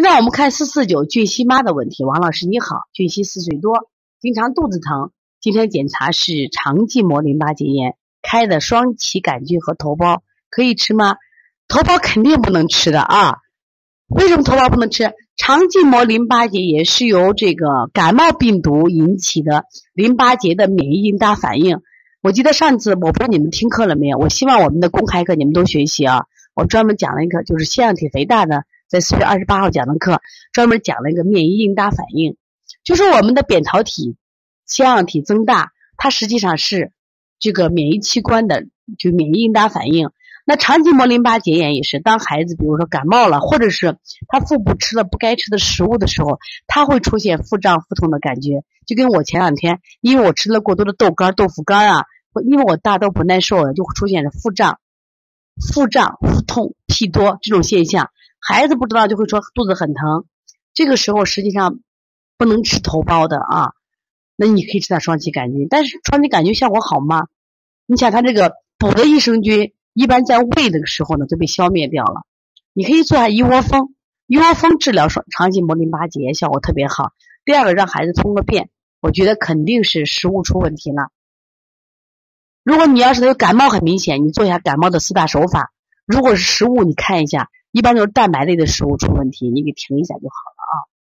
现在我们看四四九俊熙妈的问题，王老师你好，俊熙四岁多，经常肚子疼，今天检查是肠系膜淋巴结炎，开的双歧杆菌和头孢，可以吃吗？头孢肯定不能吃的啊！为什么头孢不能吃？肠系膜淋巴结炎是由这个感冒病毒引起的淋巴结的免疫应答反应。我记得上次我不知道你们听课了没有？我希望我们的公开课你们都学习啊！我专门讲了一个就是腺样体肥大的。在四月二十八号讲的课，专门讲了一个免疫应答反应，就是我们的扁桃体腺样体增大，它实际上是这个免疫器官的就免疫应答反应。那肠系膜淋巴结炎也是，当孩子比如说感冒了，或者是他腹部吃了不该吃的食物的时候，他会出现腹胀腹痛的感觉。就跟我前两天，因为我吃了过多的豆干、豆腐干啊，因为我大豆不耐受了，就会出现腹胀、腹胀、腹痛、屁多这种现象。孩子不知道就会说肚子很疼，这个时候实际上不能吃头孢的啊。那你可以吃点双歧杆菌，但是双歧杆菌效果好吗？你想它这个补的益生菌一般在胃的时候呢就被消灭掉了。你可以做下一窝蜂，一窝蜂治疗双肠系膜淋巴结效果特别好。第二个让孩子通个便，我觉得肯定是食物出问题了。如果你要是有感冒很明显，你做一下感冒的四大手法。如果是食物，你看一下。一般就是蛋白类的食物出问题，你给停一下就好了。